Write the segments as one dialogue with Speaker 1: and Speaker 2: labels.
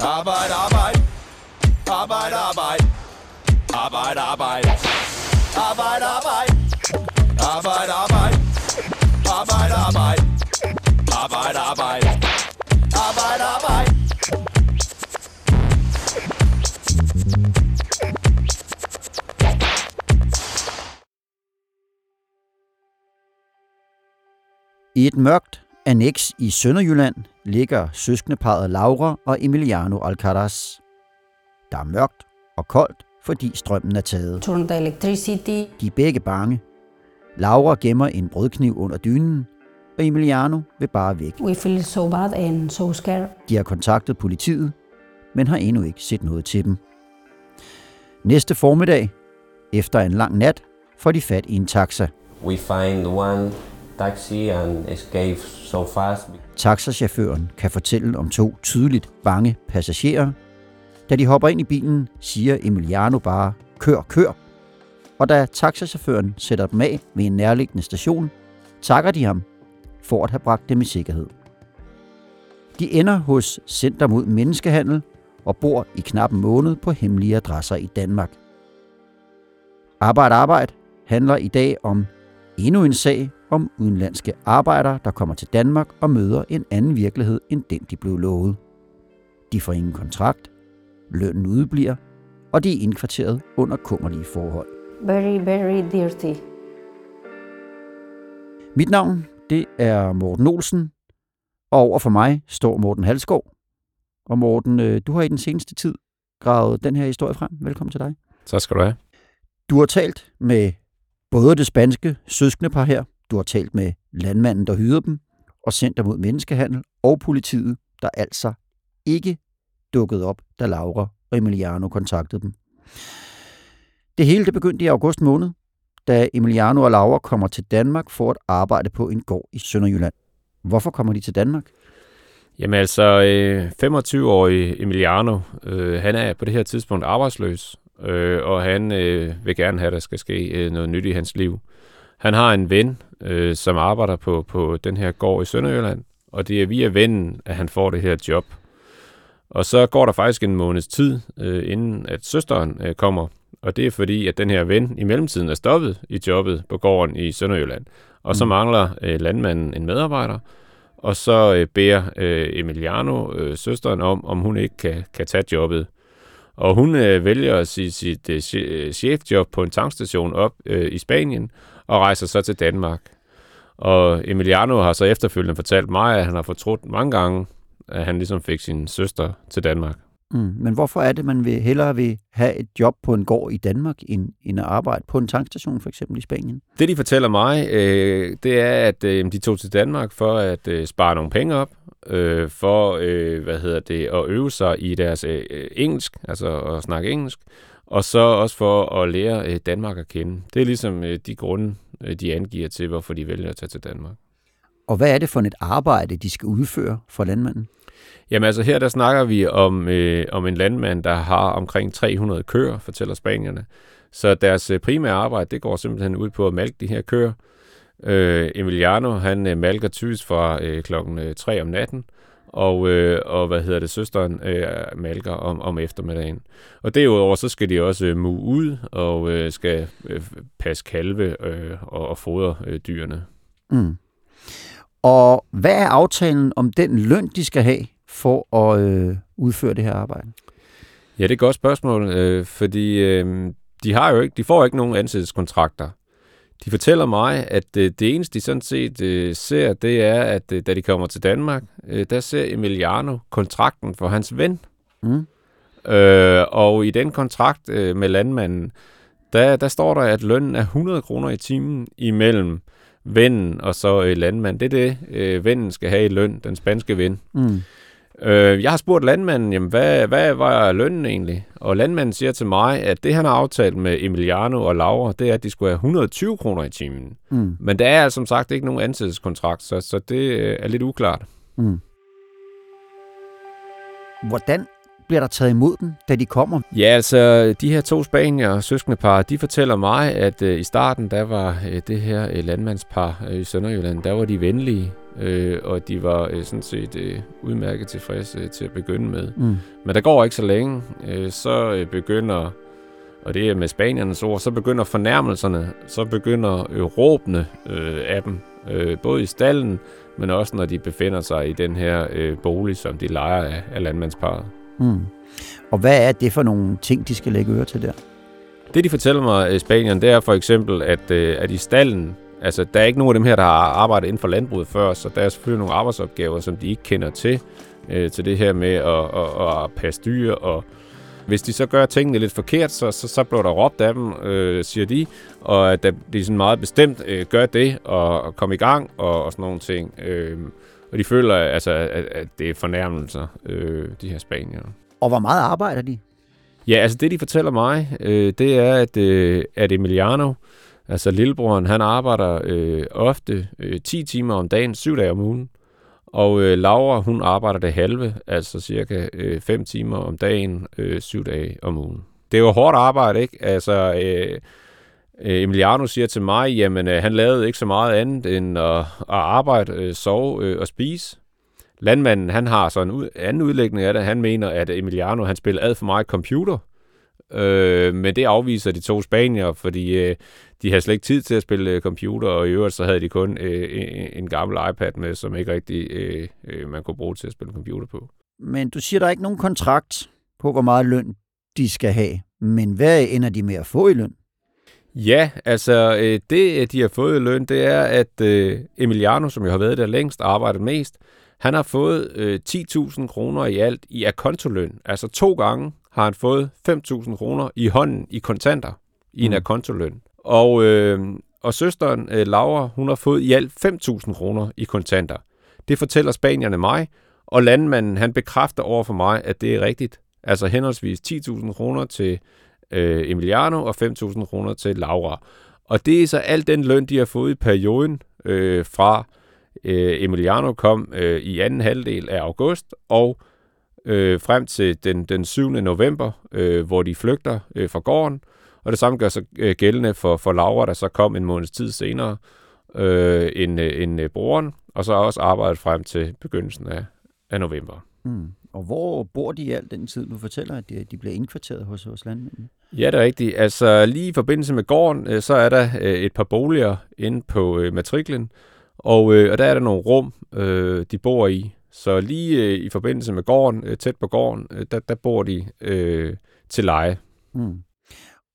Speaker 1: Arbejde, arbejde. Arbejde, arbejde. Arbejde, arbejde. Arbejde, arbejde. Arbejde, arbejde. Arbejde, arbejde. Arbejde, arbejde. Arbejde, arbejde.
Speaker 2: I et mørkt annex i Sønderjylland ligger søskendeparet Laura og Emiliano Alcaraz. Der er mørkt og koldt, fordi strømmen er taget.
Speaker 3: Turn the electricity.
Speaker 2: De er begge bange. Laura gemmer en brødkniv under dynen, og Emiliano vil bare væk.
Speaker 3: We feel so bad and so scared.
Speaker 2: De har kontaktet politiet, men har endnu ikke set noget til dem. Næste formiddag, efter en lang nat, får de fat i en taxa.
Speaker 4: We find one taxi and escape so fast.
Speaker 2: Taxachaufføren kan fortælle om to tydeligt bange passagerer. Da de hopper ind i bilen, siger Emiliano bare, kør, kør. Og da taxachaufføren sætter dem af ved en nærliggende station, takker de ham for at have bragt dem i sikkerhed. De ender hos Center mod Menneskehandel og bor i knap en måned på hemmelige adresser i Danmark. Arbejde, arbejde handler i dag om endnu en sag om udenlandske arbejdere, der kommer til Danmark og møder en anden virkelighed end den, de blev lovet. De får ingen kontrakt, lønnen udebliver, og de er indkvarteret under kummerlige forhold.
Speaker 3: Very, very dirty.
Speaker 2: Mit navn, det er Morten Olsen, og over for mig står Morten Halskov. Og Morten, øh, du har i den seneste tid gravet den her historie frem. Velkommen til dig.
Speaker 5: Så skal du have.
Speaker 2: Du har talt med både det spanske søskendepar her, du har talt med landmanden, der hyder dem, og sendt Center mod Menneskehandel og politiet, der altså ikke dukkede op, da Laura og Emiliano kontaktede dem. Det hele det begyndte i august måned, da Emiliano og Laura kommer til Danmark for at arbejde på en gård i Sønderjylland. Hvorfor kommer de til Danmark?
Speaker 5: Jamen altså, øh, 25-årig Emiliano, øh, han er på det her tidspunkt arbejdsløs, øh, og han øh, vil gerne have, at der skal ske øh, noget nyt i hans liv. Han har en ven, øh, som arbejder på, på den her gård i Sønderjylland, og det er via vennen, at han får det her job. Og så går der faktisk en måneds tid, øh, inden at søsteren øh, kommer, og det er fordi, at den her ven i mellemtiden er stoppet i jobbet på gården i Sønderjylland. Og mm. så mangler øh, landmanden en medarbejder, og så øh, beder øh, Emiliano øh, søsteren om, om hun ikke kan, kan tage jobbet. Og hun øh, vælger sit, sit øh, chefjob på en tankstation op øh, i Spanien, og rejser så til Danmark. Og Emiliano har så efterfølgende fortalt mig, at han har fortrudt mange gange, at han ligesom fik sin søster til Danmark.
Speaker 2: Mm. Men hvorfor er det, man vil hellere vil have et job på en gård i Danmark, end, end at arbejde på en tankstation, for eksempel i Spanien?
Speaker 5: Det, de fortæller mig, øh, det er, at øh, de tog til Danmark for at øh, spare nogle penge op, øh, for øh, hvad hedder det, at øve sig i deres øh, engelsk, altså at snakke engelsk, og så også for at lære øh, Danmark at kende. Det er ligesom øh, de grunde, øh, de angiver til, hvorfor de vælger at tage til Danmark.
Speaker 2: Og hvad er det for et arbejde, de skal udføre for landmanden?
Speaker 5: Jamen altså her der snakker vi om, øh, om en landmand, der har omkring 300 køer, fortæller spanierne. Så deres øh, primære arbejde, det går simpelthen ud på at malke de her køer. Øh, Emiliano, han øh, malker typisk fra øh, klokken 3 om natten, og, øh, og hvad hedder det, søsteren øh, malker om, om eftermiddagen. Og derudover så skal de også øh, mue ud og øh, skal øh, passe kalve øh, og, og fodre øh, dyrene.
Speaker 2: Mm. Og hvad er aftalen om den løn, de skal have for at øh, udføre det her arbejde?
Speaker 5: Ja, det er et godt spørgsmål, øh, fordi øh, de har jo ikke, de får ikke nogen ansættelseskontrakter. De fortæller mig, at øh, det eneste, de sådan set øh, ser, det er, at øh, da de kommer til Danmark, øh, der ser Emiliano kontrakten for hans ven. Mm. Øh, og i den kontrakt øh, med landmanden, der, der står der, at lønnen er 100 kroner i timen imellem vennen og så øh, landmanden. Det er det, øh, vennen skal have i løn, den spanske ven. Mm. Øh, jeg har spurgt landmanden, jamen, hvad, hvad var lønnen egentlig? Og landmanden siger til mig, at det han har aftalt med Emiliano og Laura, det er, at de skulle have 120 kroner i timen. Mm. Men der er altså som sagt ikke nogen ansættelseskontrakt, så, så det øh, er lidt uklart. Mm.
Speaker 2: Hvordan bliver der taget imod dem, da de kommer?
Speaker 5: Ja, altså, de her to spanier, søskendepar, de fortæller mig, at øh, i starten, der var øh, det her øh, landmandspar øh, i Sønderjylland, der var de venlige. Øh, og de var øh, sådan set øh, udmærket tilfredse øh, til at begynde med.
Speaker 2: Mm.
Speaker 5: Men der går ikke så længe, øh, så øh, begynder, og det er med spaniernes ord, så begynder fornærmelserne, så begynder øh, råbene øh, af dem, øh, både i stallen, men også når de befinder sig i den her øh, bolig, som de leger af, af landmandsparet.
Speaker 2: Mm. Og hvad er det for nogle ting, de skal lægge øre til der?
Speaker 5: Det, de fortæller mig i Spanien, det er for eksempel, at, øh, at i stallen, altså der er ikke nogen af dem her, der har arbejdet inden for landbruget før, så der er selvfølgelig nogle arbejdsopgaver, som de ikke kender til, øh, til det her med at, at, at passe dyr, og hvis de så gør tingene lidt forkert, så, så, så bliver der råbt af dem, øh, siger de, og at de sådan meget bestemt øh, gør det, og, og kommer i gang, og, og sådan nogle ting. Øh, og de føler, altså, at, at det er fornærmelser, øh, de her spanier.
Speaker 2: Og hvor meget arbejder de?
Speaker 5: Ja, altså det, de fortæller mig, øh, det er, at, øh, at Emiliano, altså lillebroren, han arbejder øh, ofte øh, 10 timer om dagen, 7 dage om ugen. Og øh, Laura, hun arbejder det halve, altså cirka 5 øh, timer om dagen, øh, 7 dage om ugen. Det er jo hårdt arbejde, ikke? Altså, øh, øh, Emiliano siger til mig, jamen øh, han lavede ikke så meget andet end at, at arbejde, øh, sove øh, og spise. Landmanden, han har så en ud, anden udlægning af det. Han mener, at Emiliano, han spiller ad for meget computer. Øh, men det afviser de to spanier, fordi øh, de har slet ikke tid til at spille øh, computer, og i øvrigt så havde de kun øh, en, en gammel iPad med, som ikke rigtig øh, øh, man kunne bruge til at spille computer på.
Speaker 2: Men du siger, der er ikke nogen kontrakt på, hvor meget løn de skal have. Men hvad ender de med at få i løn?
Speaker 5: Ja, altså øh, det, de har fået i løn, det er, at øh, Emiliano, som jo har været der længst arbejdet mest, han har fået øh, 10.000 kroner i alt i akontoløn. Altså to gange har han fået 5.000 kroner i hånden i kontanter i en mm. akontoløn. Og, øh, og søsteren øh, Laura, hun har fået i alt 5.000 kroner i kontanter. Det fortæller spanierne mig, og landmanden han bekræfter over for mig, at det er rigtigt. Altså henholdsvis 10.000 kroner til øh, Emiliano og 5.000 kroner til Laura. Og det er så alt den løn, de har fået i perioden øh, fra øh, Emiliano kom øh, i anden halvdel af august, og øh, frem til den, den 7. november, øh, hvor de flygter øh, fra gården. Og det samme gør sig øh, gældende for, for Laura, der så kom en måneds tid senere øh, end, øh, end øh, broren, og så også arbejdet frem til begyndelsen af, af november.
Speaker 2: Mm. Og hvor bor de i al den tid? Du fortæller, at de, de bliver indkvarteret hos, hos landmændene.
Speaker 5: Ja, det er rigtigt. Altså lige i forbindelse med gården, øh, så er der øh, et par boliger inde på øh, matriklen, og, og der er der nogle rum, de bor i. Så lige øh, i forbindelse med gården, øh, tæt på gården, øh, der, der bor de øh, til leje.
Speaker 2: Mm.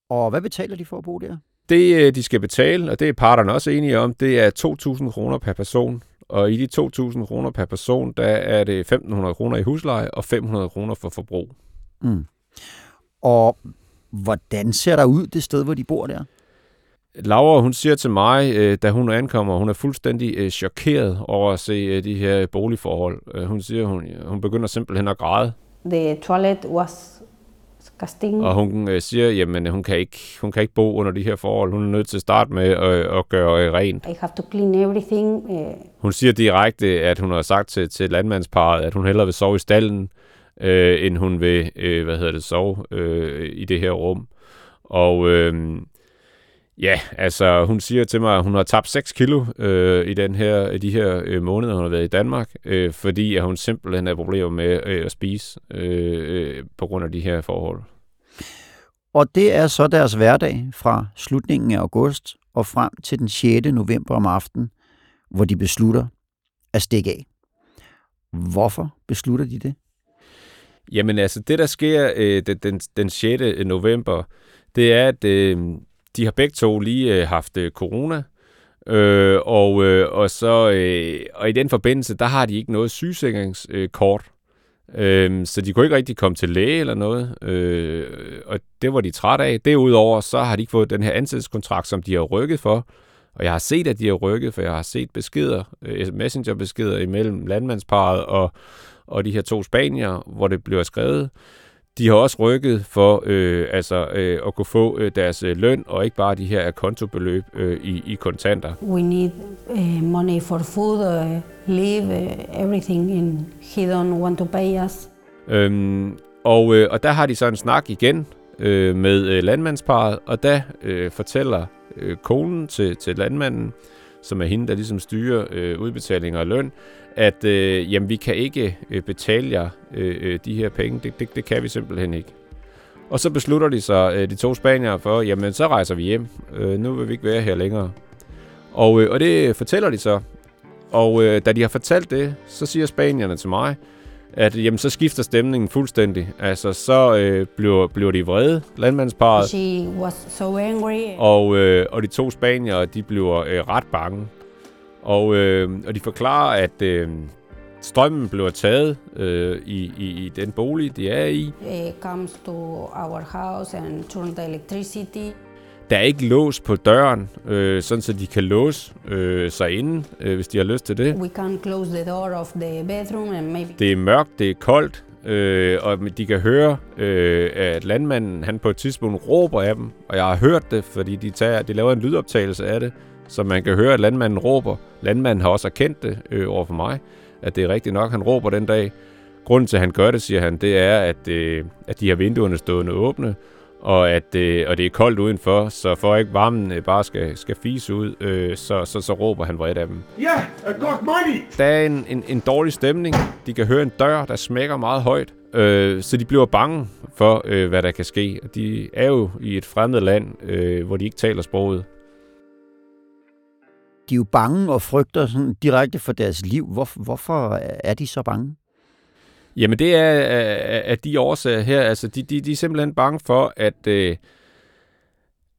Speaker 2: Og hvad betaler de for at bo der?
Speaker 5: Det, øh, de skal betale, og det er parterne også enige om, det er 2.000 kroner per person. Og i de 2.000 kroner per person, der er det 1.500 kroner i husleje og 500 kroner for forbrug.
Speaker 2: Mm. Og hvordan ser der ud det sted, hvor de bor der?
Speaker 5: Laura, hun siger til mig, øh, da hun ankommer, hun er fuldstændig øh, chokeret over at se øh, de her boligforhold. Hun siger, hun, hun begynder simpelthen at græde.
Speaker 3: The toilet was disgusting.
Speaker 5: Og hun siger, jamen hun kan, ikke, hun kan ikke bo under de her forhold. Hun er nødt til at starte med at, at gøre rent.
Speaker 3: I have to clean everything.
Speaker 5: Hun siger direkte, at hun har sagt til, til landmandsparet, at hun hellere vil sove i stallen, øh, end hun vil, øh, hvad hedder det, sove øh, i det her rum. Og øh, Ja, altså hun siger til mig, at hun har tabt 6 kilo øh, i den her, de her øh, måneder, hun har været i Danmark, øh, fordi at hun simpelthen har problemer med øh, at spise øh, øh, på grund af de her forhold.
Speaker 2: Og det er så deres hverdag fra slutningen af august og frem til den 6. november om aftenen, hvor de beslutter at stikke af. Hvorfor beslutter de det?
Speaker 5: Jamen altså, det der sker øh, den, den, den 6. november, det er, at øh, de har begge to lige øh, haft øh, corona, øh, og, øh, og, så, øh, og i den forbindelse, der har de ikke noget sygesikringskort, øh, så de kunne ikke rigtig komme til læge eller noget, øh, og det var de trætte af. Derudover så har de ikke fået den her ansættelseskontrakt, som de har rykket for, og jeg har set, at de har rykket, for jeg har set beskeder, øh, messengerbeskeder imellem landmandsparet og, og de her to spanier, hvor det bliver skrevet. De har også rykket for øh, altså, øh, at kunne få øh, deres øh, løn, og ikke bare de her kontobeløb øh, i, i kontanter.
Speaker 3: We need uh, money for food, uh, live, uh, everything, and he don't want to pay us.
Speaker 5: Øhm, og, øh, og der har de så en snak igen øh, med øh, landmandsparet, og der øh, fortæller øh, konen til, til landmanden, som er hende, der ligesom styrer øh, udbetalinger af løn, at øh, jamen, vi kan ikke øh, betale jer øh, øh, de her penge. Det, det, det kan vi simpelthen ikke. Og så beslutter de sig, øh, de to spaniere, for, jamen så rejser vi hjem. Øh, nu vil vi ikke være her længere. Og, øh, og det fortæller de så. Og øh, da de har fortalt det, så siger spanierne til mig, at jamen, så skifter stemningen fuldstændig. Altså, så øh, bliver, bliver de vrede, landmandsparet.
Speaker 3: She was so angry.
Speaker 5: Og, øh, og de to spaniere, de bliver øh, ret bange. Og, øh, og de forklarer, at øh, strømmen bliver taget øh, i, i, i den bolig, de er i.
Speaker 3: Uh, comes to our house and turn the electricity.
Speaker 5: Der er ikke lås på døren, øh, sådan så de kan låse øh, sig inde, øh, hvis de har lyst til det.
Speaker 3: We can close the door of the bedroom and maybe
Speaker 5: Det er mørkt, det er koldt, øh, og de kan høre, øh, at landmanden han på et tidspunkt råber af dem. Og jeg har hørt det, fordi de, tager, de laver en lydoptagelse af det, så man kan høre, at landmanden råber. Landmanden har også erkendt det øh, over for mig, at det er rigtigt nok, han råber den dag. Grunden til, at han gør det, siger han, det er, at, øh, at de har vinduerne stående åbne, og at øh, og det er koldt udenfor, så for ikke varmen øh, bare skal, skal fise ud, øh, så, så, så råber han vredt af dem.
Speaker 6: Yeah, I got money.
Speaker 5: Der er en, en, en dårlig stemning. De kan høre en dør, der smækker meget højt. Øh, så de bliver bange for, øh, hvad der kan ske. De er jo i et fremmed land, øh, hvor de ikke taler sproget.
Speaker 2: De er jo bange og frygter sådan direkte for deres liv. Hvor, hvorfor er de så bange?
Speaker 5: Jamen det er af de årsager her. Altså de, de, de er simpelthen bange for, at, øh,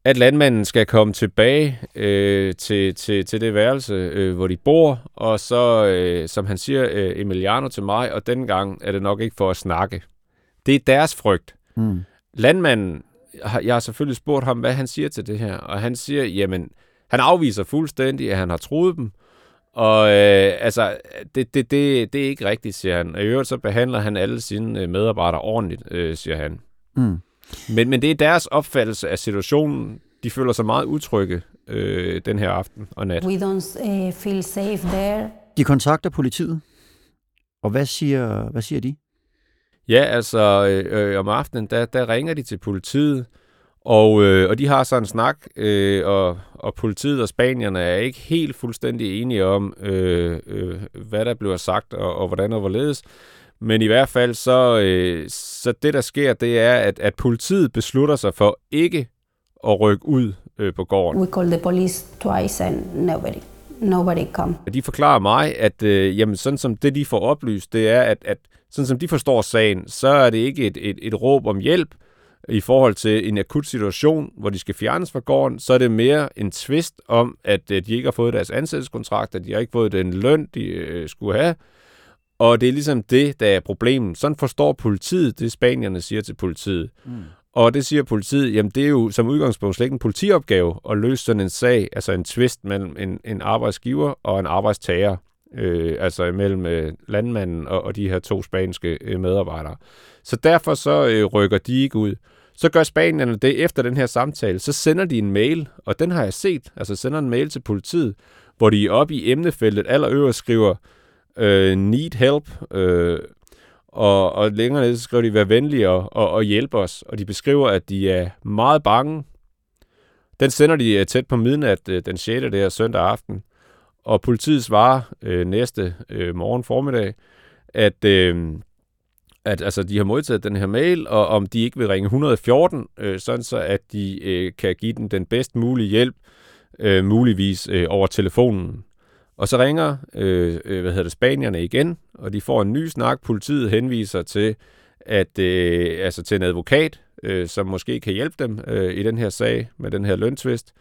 Speaker 5: at landmanden skal komme tilbage øh, til, til, til det værelse, øh, hvor de bor. Og så, øh, som han siger, øh, Emiliano til mig, og dengang er det nok ikke for at snakke. Det er deres frygt.
Speaker 2: Mm.
Speaker 5: Landmanden, jeg har selvfølgelig spurgt ham, hvad han siger til det her, og han siger, jamen, han afviser fuldstændig, at han har troet dem, og øh, altså, det, det, det, det er ikke rigtigt, siger han. Og i øvrigt så behandler han alle sine øh, medarbejdere ordentligt, øh, siger han.
Speaker 2: Mm.
Speaker 5: Men, men det er deres opfattelse af situationen. De føler sig meget utrygge øh, den her aften og nat.
Speaker 3: we don't uh, feel safe there.
Speaker 2: De kontakter politiet. Og hvad siger, hvad siger de?
Speaker 5: Ja, altså øh, øh, om aftenen, der, der ringer de til politiet, og, øh, og de har så en snak, øh, og, og politiet og spanierne er ikke helt fuldstændig enige om, øh, øh, hvad der bliver sagt, og, og hvordan og hvorledes. Men i hvert fald, så, øh, så det der sker, det er, at, at politiet beslutter sig for ikke at rykke ud øh, på gården.
Speaker 3: We called the police twice and nobody, nobody come.
Speaker 5: De forklarer mig, at øh, jamen, sådan som det, de får oplyst, det er, at, at sådan som de forstår sagen, så er det ikke et, et, et råb om hjælp i forhold til en akut situation, hvor de skal fjernes fra gården, så er det mere en tvist om, at øh, de ikke har fået deres ansættelseskontrakt, at de har ikke fået den løn, de øh, skulle have. Og det er ligesom det, der er problemet. Sådan forstår politiet, det spanierne siger til politiet. Mm. Og det siger politiet, jamen det er jo som udgangspunkt slet ikke en politiopgave at løse sådan en sag, altså en tvist mellem en, en arbejdsgiver og en arbejdstager, øh, altså mellem øh, landmanden og, og de her to spanske øh, medarbejdere. Så derfor så øh, rykker de ikke ud. Så gør spanierne det efter den her samtale, så sender de en mail, og den har jeg set, altså sender en mail til politiet, hvor de oppe i emnefeltet allerøverst skriver, øh, need help, øh, og, og længere nede så skriver de, vær venlige og, og, og hjælp os. Og de beskriver, at de er meget bange. Den sender de øh, tæt på midnat øh, den 6. der søndag aften. Og politiet svarer øh, næste øh, morgen formiddag, at, øh, at altså, de har modtaget den her mail, og om de ikke vil ringe 114, øh, sådan så at de øh, kan give den den bedst mulige hjælp, øh, muligvis øh, over telefonen. Og så ringer øh, øh, hvad hedder det, spanierne igen, og de får en ny snak. Politiet henviser til, at, øh, altså til en advokat, øh, som måske kan hjælpe dem øh, i den her sag med den her løntvist.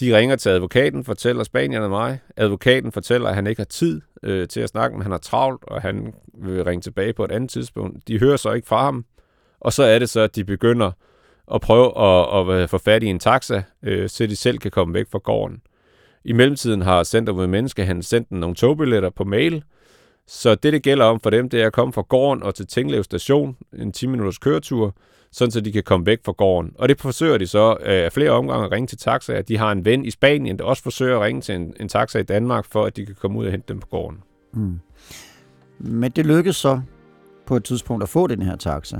Speaker 5: De ringer til advokaten, fortæller spanierne mig. Advokaten fortæller, at han ikke har tid øh, til at snakke, men han har travlt, og han vil ringe tilbage på et andet tidspunkt. De hører så ikke fra ham, og så er det så, at de begynder at prøve at, at, øh, få fat i en taxa, øh, så de selv kan komme væk fra gården. I mellemtiden har Center mod han sendt dem nogle togbilletter på mail, så det, det gælder om for dem, det er at komme fra gården og til Tinglev station, en 10 minutters køretur, sådan så de kan komme væk fra gården. Og det forsøger de så øh, flere omgange at ringe til taxaer. De har en ven i Spanien, der også forsøger at ringe til en, en taxa i Danmark, for at de kan komme ud og hente dem på gården.
Speaker 2: Mm. Men det lykkedes så på et tidspunkt at få den her taxa.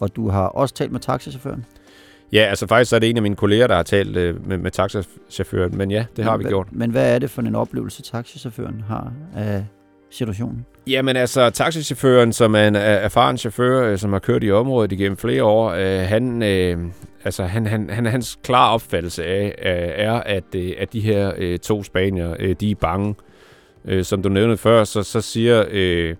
Speaker 2: Og du har også talt med taxichaufføren.
Speaker 5: Ja, altså faktisk så er det en af mine kolleger, der har talt øh, med, med taxachaufføren, men ja, det har vi
Speaker 2: men,
Speaker 5: gjort.
Speaker 2: Men hvad er det for en oplevelse, taxichaufføren har af situationen?
Speaker 5: Jamen altså, taxichaufføren, som er en erfaren chauffør, øh, som har kørt i området igennem flere år, øh, han, øh, altså, han, han, han, hans klare opfattelse af, øh, er, at, øh, at de her øh, to spanier, øh, de er bange. Øh, som du nævnte før, så, så siger... Øh,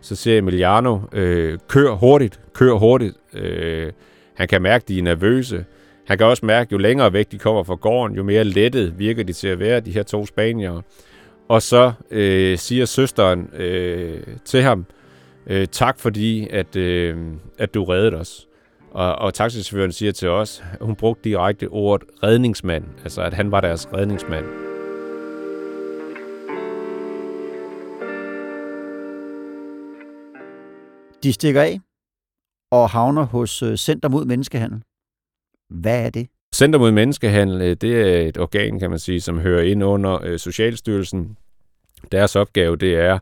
Speaker 5: så siger Emiliano, øh, kør hurtigt, kør hurtigt. Øh, han kan mærke, at de er nervøse. Han kan også mærke, at jo længere væk de kommer fra gården, jo mere lettet virker de til at være, de her to spaniere. Og så øh, siger søsteren øh, til ham, øh, tak fordi, at, øh, at du reddede os. Og, og taxichaufføren siger til os, hun brugte direkte ordet redningsmand, altså at han var deres redningsmand.
Speaker 2: De stikker af og havner hos øh, Center mod Menneskehandel. Hvad er det?
Speaker 5: Center mod Menneskehandel, øh, det er et organ, kan man sige, som hører ind under øh, Socialstyrelsen. Deres opgave, det er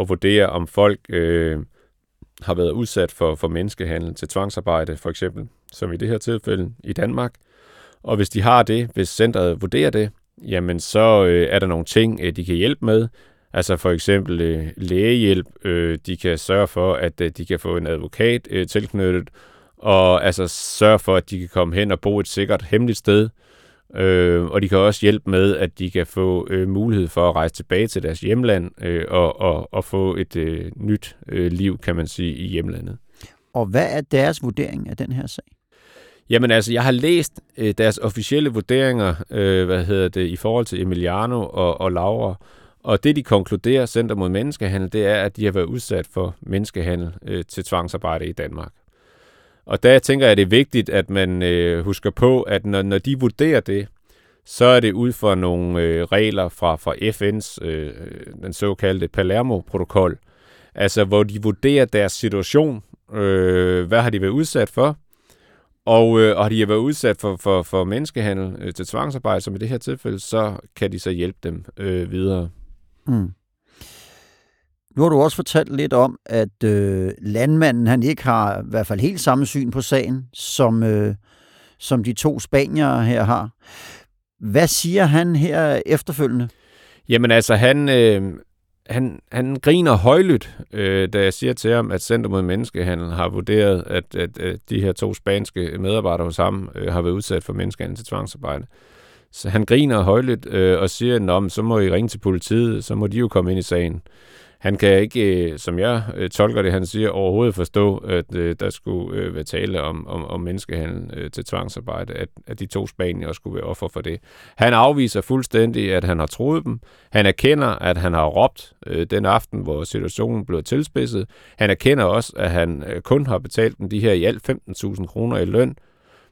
Speaker 5: at vurdere, om folk øh, har været udsat for, for menneskehandel til tvangsarbejde, for eksempel, som i det her tilfælde i Danmark. Og hvis de har det, hvis centret vurderer det, jamen så øh, er der nogle ting, øh, de kan hjælpe med. Altså for eksempel øh, lægehjælp, øh, de kan sørge for, at øh, de kan få en advokat øh, tilknyttet, og altså sørge for, at de kan komme hen og bo et sikkert hemmeligt sted. Øh, og de kan også hjælpe med, at de kan få øh, mulighed for at rejse tilbage til deres hjemland øh, og, og, og få et øh, nyt øh, liv, kan man sige, i hjemlandet.
Speaker 2: Og hvad er deres vurdering af den her sag?
Speaker 5: Jamen altså, jeg har læst øh, deres officielle vurderinger, øh, hvad hedder det, i forhold til Emiliano og, og Laura, og det, de konkluderer, Center mod Menneskehandel, det er, at de har været udsat for menneskehandel øh, til tvangsarbejde i Danmark. Og der tænker jeg, at det er vigtigt, at man øh, husker på, at når, når de vurderer det, så er det ud fra nogle øh, regler fra, fra FN's, øh, den såkaldte Palermo-protokol, altså hvor de vurderer deres situation, øh, hvad har de været udsat for, og, øh, og har de været udsat for, for, for menneskehandel øh, til tvangsarbejde, som i det her tilfælde, så kan de så hjælpe dem øh, videre.
Speaker 2: Mm. Nu har du også fortalt lidt om, at øh, landmanden han ikke har i hvert fald helt samme syn på sagen, som, øh, som de to spaniere her har. Hvad siger han her efterfølgende?
Speaker 5: Jamen altså, han, øh, han, han griner højlydt, øh, da jeg siger til ham, at Center mod Menneskehandel har vurderet, at, at, at de her to spanske medarbejdere hos ham øh, har været udsat for menneskehandel til tvangsarbejde. Så han griner højlydt øh, og siger, at så må I ringe til politiet, så må de jo komme ind i sagen. Han kan ikke, øh, som jeg øh, tolker det, han siger, overhovedet forstå, at øh, der skulle være tale om, om, om menneskehandel til tvangsarbejde, at, at de to spanier skulle være offer for det. Han afviser fuldstændig, at han har troet dem. Han erkender, at han har råbt den aften, hvor situationen blev tilspidset. Han erkender også, at han kun har betalt dem de her i alt 15.000 kroner i løn,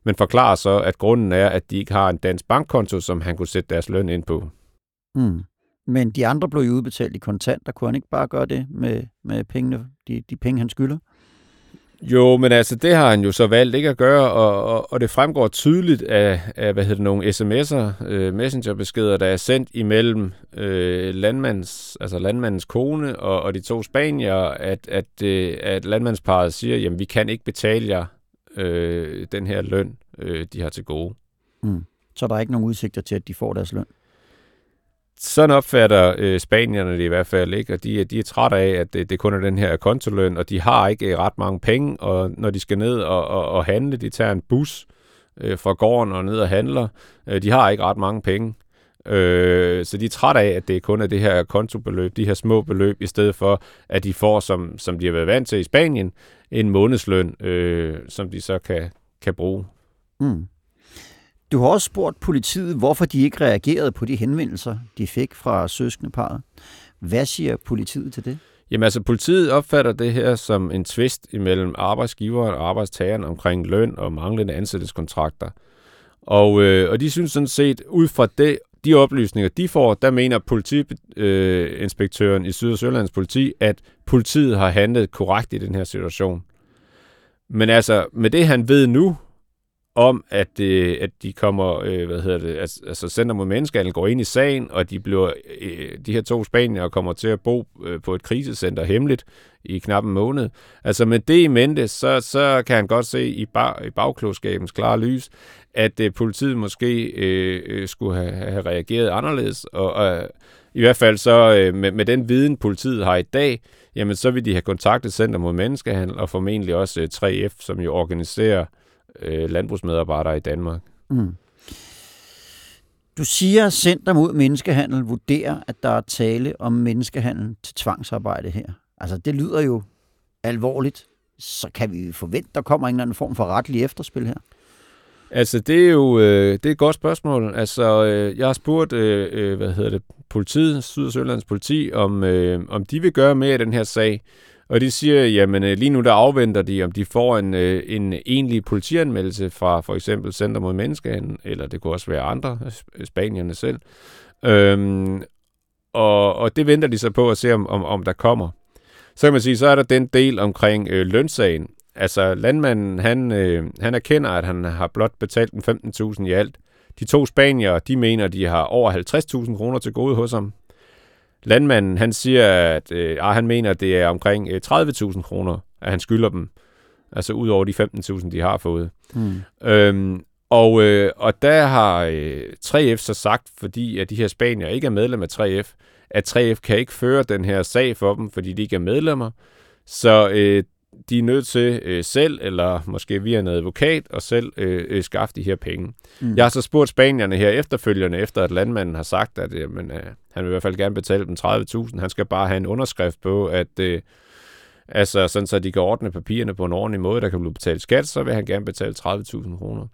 Speaker 5: men forklarer så, at grunden er, at de ikke har en dansk bankkonto, som han kunne sætte deres løn ind på.
Speaker 2: Mm. Men de andre blev jo udbetalt i kontanter. Kunne han ikke bare gøre det med, med pengene, de, de penge, han skylder?
Speaker 5: Jo, men altså, det har han jo så valgt ikke at gøre, og, og, og det fremgår tydeligt af, af hvad hedder det, nogle sms'er, øh, messengerbeskeder, der er sendt imellem øh, landmands, altså landmandens kone og, og de to spanier, at, at, øh, at landmandsparet siger, jamen vi kan ikke betale jer øh, den her løn, øh, de har til gode.
Speaker 2: Mm. Så der er ikke nogen udsigter til, at de får deres løn?
Speaker 5: Sådan opfatter øh, spanierne det i hvert fald ikke, og de, de er trætte af, at det, det kun er den her kontoløn, og de har ikke øh, ret mange penge, og når de skal ned og, og, og handle, de tager en bus øh, fra gården og ned og handler, øh, de har ikke ret mange penge. Øh, så de er trætte af, at det kun er det her kontobeløb, de her små beløb, i stedet for, at de får, som, som de har været vant til i Spanien, en månedsløn, øh, som de så kan, kan bruge.
Speaker 2: Mm. Du har også spurgt politiet, hvorfor de ikke reagerede på de henvendelser, de fik fra søskendeparet. Hvad siger politiet til det?
Speaker 5: Jamen altså, politiet opfatter det her som en tvist imellem arbejdsgiveren og arbejdstageren omkring løn og manglende ansættelseskontrakter. Og, øh, og de synes sådan set, ud fra det, de oplysninger, de får, der mener politiinspektøren øh, i Syd- og Sørlands politi, at politiet har handlet korrekt i den her situation. Men altså, med det han ved nu, om, at, øh, at de kommer, øh, hvad hedder det, altså, altså Center mod Menneskehandel går ind i sagen, og de bliver, øh, de her to spanier kommer til at bo øh, på et krisecenter hemmeligt i knap en måned. Altså med det i mente, så, så kan han godt se i, bar, i bagklodskabens klare lys, at øh, politiet måske øh, øh skulle have, have reageret anderledes, og øh, i hvert fald så øh, med, med den viden, politiet har i dag, jamen så vil de have kontaktet Center mod Menneskehandel, og formentlig også øh, 3F, som jo organiserer øh, landbrugsmedarbejdere i Danmark. Mm.
Speaker 2: Du siger, at Center mod Menneskehandel vurderer, at der er tale om menneskehandel til tvangsarbejde her. Altså, det lyder jo alvorligt. Så kan vi forvente, der kommer en eller anden form for retlig efterspil her?
Speaker 5: Altså, det er jo øh, det er et godt spørgsmål. Altså, øh, jeg har spurgt, øh, øh hvad hedder det, politiet, Syd- og Sølands politi, om, øh, om de vil gøre mere i den her sag. Og de siger, jamen øh, lige nu der afventer de, om de får en, øh, en egentlig politianmeldelse fra for eksempel Center mod Menneskehandel, eller det kunne også være andre, øh, spanierne selv. Øhm, og, og det venter de så på at se, om, om, om der kommer. Så kan man sige, så er der den del omkring øh, lønsagen. Altså landmanden, han, øh, han erkender, at han har blot betalt en 15.000 i alt. De to spanier, de mener, de har over 50.000 kroner til gode hos ham. Landmanden, han siger, at øh, han mener, at det er omkring øh, 30.000 kroner, at han skylder dem. Altså ud over de 15.000, de har fået. Mm. Øhm, og, øh, og der har øh, 3F så sagt, fordi at de her spanier ikke er medlem af 3F, at 3F kan ikke føre den her sag for dem, fordi de ikke er medlemmer. Så øh, de er nødt til øh, selv, eller måske via en advokat, og selv øh, øh, skaffe de her penge. Mm. Jeg har så spurgt spanierne her efterfølgende, efter at landmanden har sagt, at øh, men, øh, han vil i hvert fald gerne betale dem 30.000. Han skal bare have en underskrift på, at øh, altså, sådan så de kan ordne papirerne på en ordentlig måde, der kan blive betalt skat, så vil han gerne betale 30.000 kroner.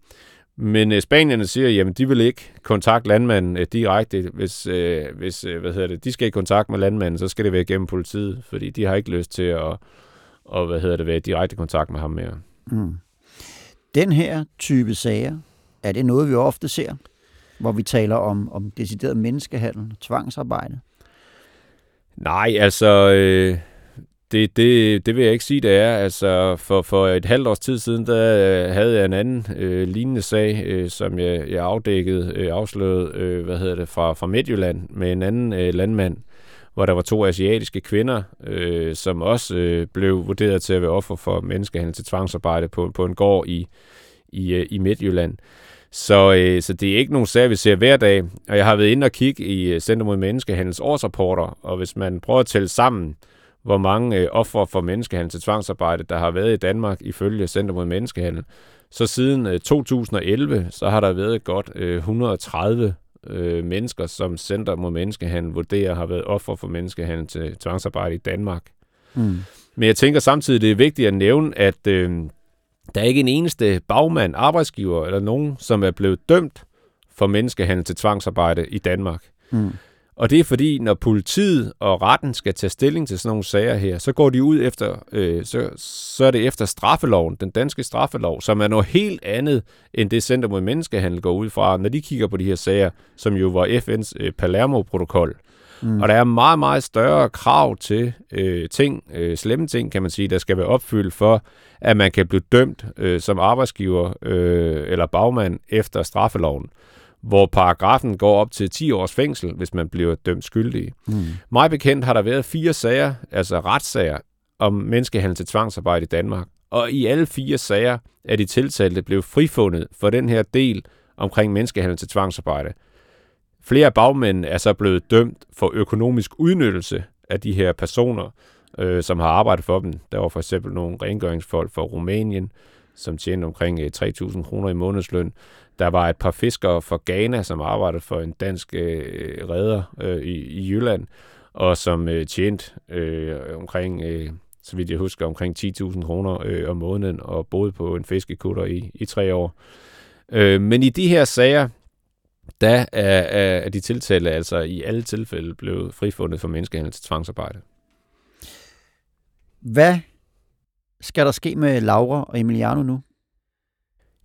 Speaker 5: Men øh, spanierne siger, jamen de vil ikke kontakte landmanden øh, direkte. Hvis, øh, hvis øh, hvad hedder det, de skal i kontakt med landmanden, så skal det være gennem politiet, fordi de har ikke lyst til at og hvad hedder det, være i direkte kontakt med ham mere. Mm.
Speaker 2: Den her type sager, er det noget, vi ofte ser, hvor vi taler om, om decideret menneskehandel, tvangsarbejde?
Speaker 5: Nej, altså, øh, det, det, det vil jeg ikke sige, det er. Altså, for, for et halvt års tid siden, der øh, havde jeg en anden øh, lignende sag, øh, som jeg, jeg afdækkede, øh, afslørede, øh, hvad hedder det, fra, fra Midtjylland med en anden øh, landmand, hvor der var to asiatiske kvinder, øh, som også øh, blev vurderet til at være offer for menneskehandel til tvangsarbejde på, på en gård i, i, øh, i Midtjylland. Så, øh, så det er ikke nogen sag, vi ser hver dag. Og jeg har været inde og kigge i øh, Center mod Menneskehandels årsrapporter, og hvis man prøver at tælle sammen, hvor mange øh, ofre for menneskehandel til tvangsarbejde, der har været i Danmark ifølge Center mod Menneskehandel, så siden øh, 2011, så har der været godt øh, 130 øh, mennesker, som Center mod Menneskehandel vurderer har været offer for menneskehandel til tvangsarbejde i Danmark. Mm. Men jeg tænker samtidig, det er vigtigt at nævne, at øh, der er ikke en eneste bagmand, arbejdsgiver eller nogen, som er blevet dømt for menneskehandel til tvangsarbejde i Danmark. Mm. Og det er fordi, når politiet og retten skal tage stilling til sådan nogle sager her, så går de ud efter, øh, så, så er det efter straffeloven, den danske straffelov, som er noget helt andet, end det Center mod Menneskehandel går ud fra, når de kigger på de her sager, som jo var FN's øh, Palermo-protokol. Mm. Og der er meget, meget større krav til øh, ting, øh, slemme ting, kan man sige, der skal være opfyldt for, at man kan blive dømt øh, som arbejdsgiver øh, eller bagmand efter straffeloven hvor paragrafen går op til 10 års fængsel, hvis man bliver dømt skyldig. Mm. Mig bekendt har der været fire sager, altså retssager, om menneskehandel til tvangsarbejde i Danmark. Og i alle fire sager er de tiltalte blevet frifundet for den her del omkring menneskehandel til tvangsarbejde. Flere af bagmændene er så blevet dømt for økonomisk udnyttelse af de her personer, øh, som har arbejdet for dem. Der var for eksempel nogle rengøringsfolk fra Rumænien, som tjente omkring 3.000 øh, kroner i månedsløn. Der var et par fiskere fra Ghana, som arbejdede for en dansk øh, redder øh, i, i Jylland, og som øh, tjente øh, omkring, øh, så vidt jeg husker, omkring 10.000 kroner øh, om måneden, og boede på en fiskekutter i, i tre år. Øh, men i de her sager, der er, er de tiltalte altså i alle tilfælde blevet frifundet for menneskehandel til tvangsarbejde.
Speaker 2: Hvad skal der ske med Laura og Emiliano nu?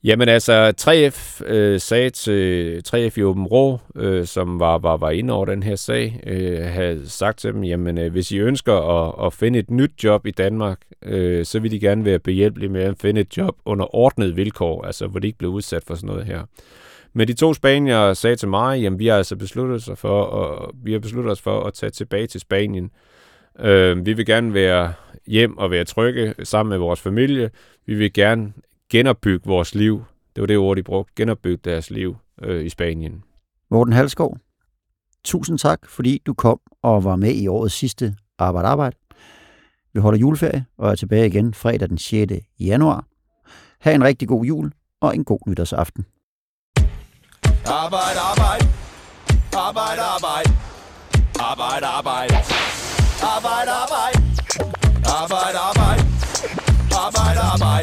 Speaker 5: Jamen altså, 3F øh, sagde til 3F i Åben Rå, øh, som var, var, var inde over den her sag, øh, havde sagt til dem, jamen øh, hvis I ønsker at, at finde et nyt job i Danmark, øh, så vil de gerne være behjælpelige med at finde et job under ordnet vilkår, altså hvor de ikke blev udsat for sådan noget her. Men de to spanier sagde til mig, jamen vi har altså besluttet, os for at, vi har besluttet os for at tage tilbage til Spanien. Øh, vi vil gerne være hjem og være trygge sammen med vores familie. Vi vil gerne genopbygge vores liv. Det var det ord, de brugte. Genopbygge deres liv øh, i Spanien.
Speaker 2: Morten Halskov, tusind tak, fordi du kom og var med i årets sidste Arbejde Arbejde. Vi holder juleferie og er tilbage igen fredag den 6. januar. Ha' en rigtig god jul og en god nytårsaften.
Speaker 1: Arbejde, arbejde. Arbejde, arbejde. Arbejde, arbejde. Arbejde, arbejde. Arbejde, arbejde. Arbejde, arbejde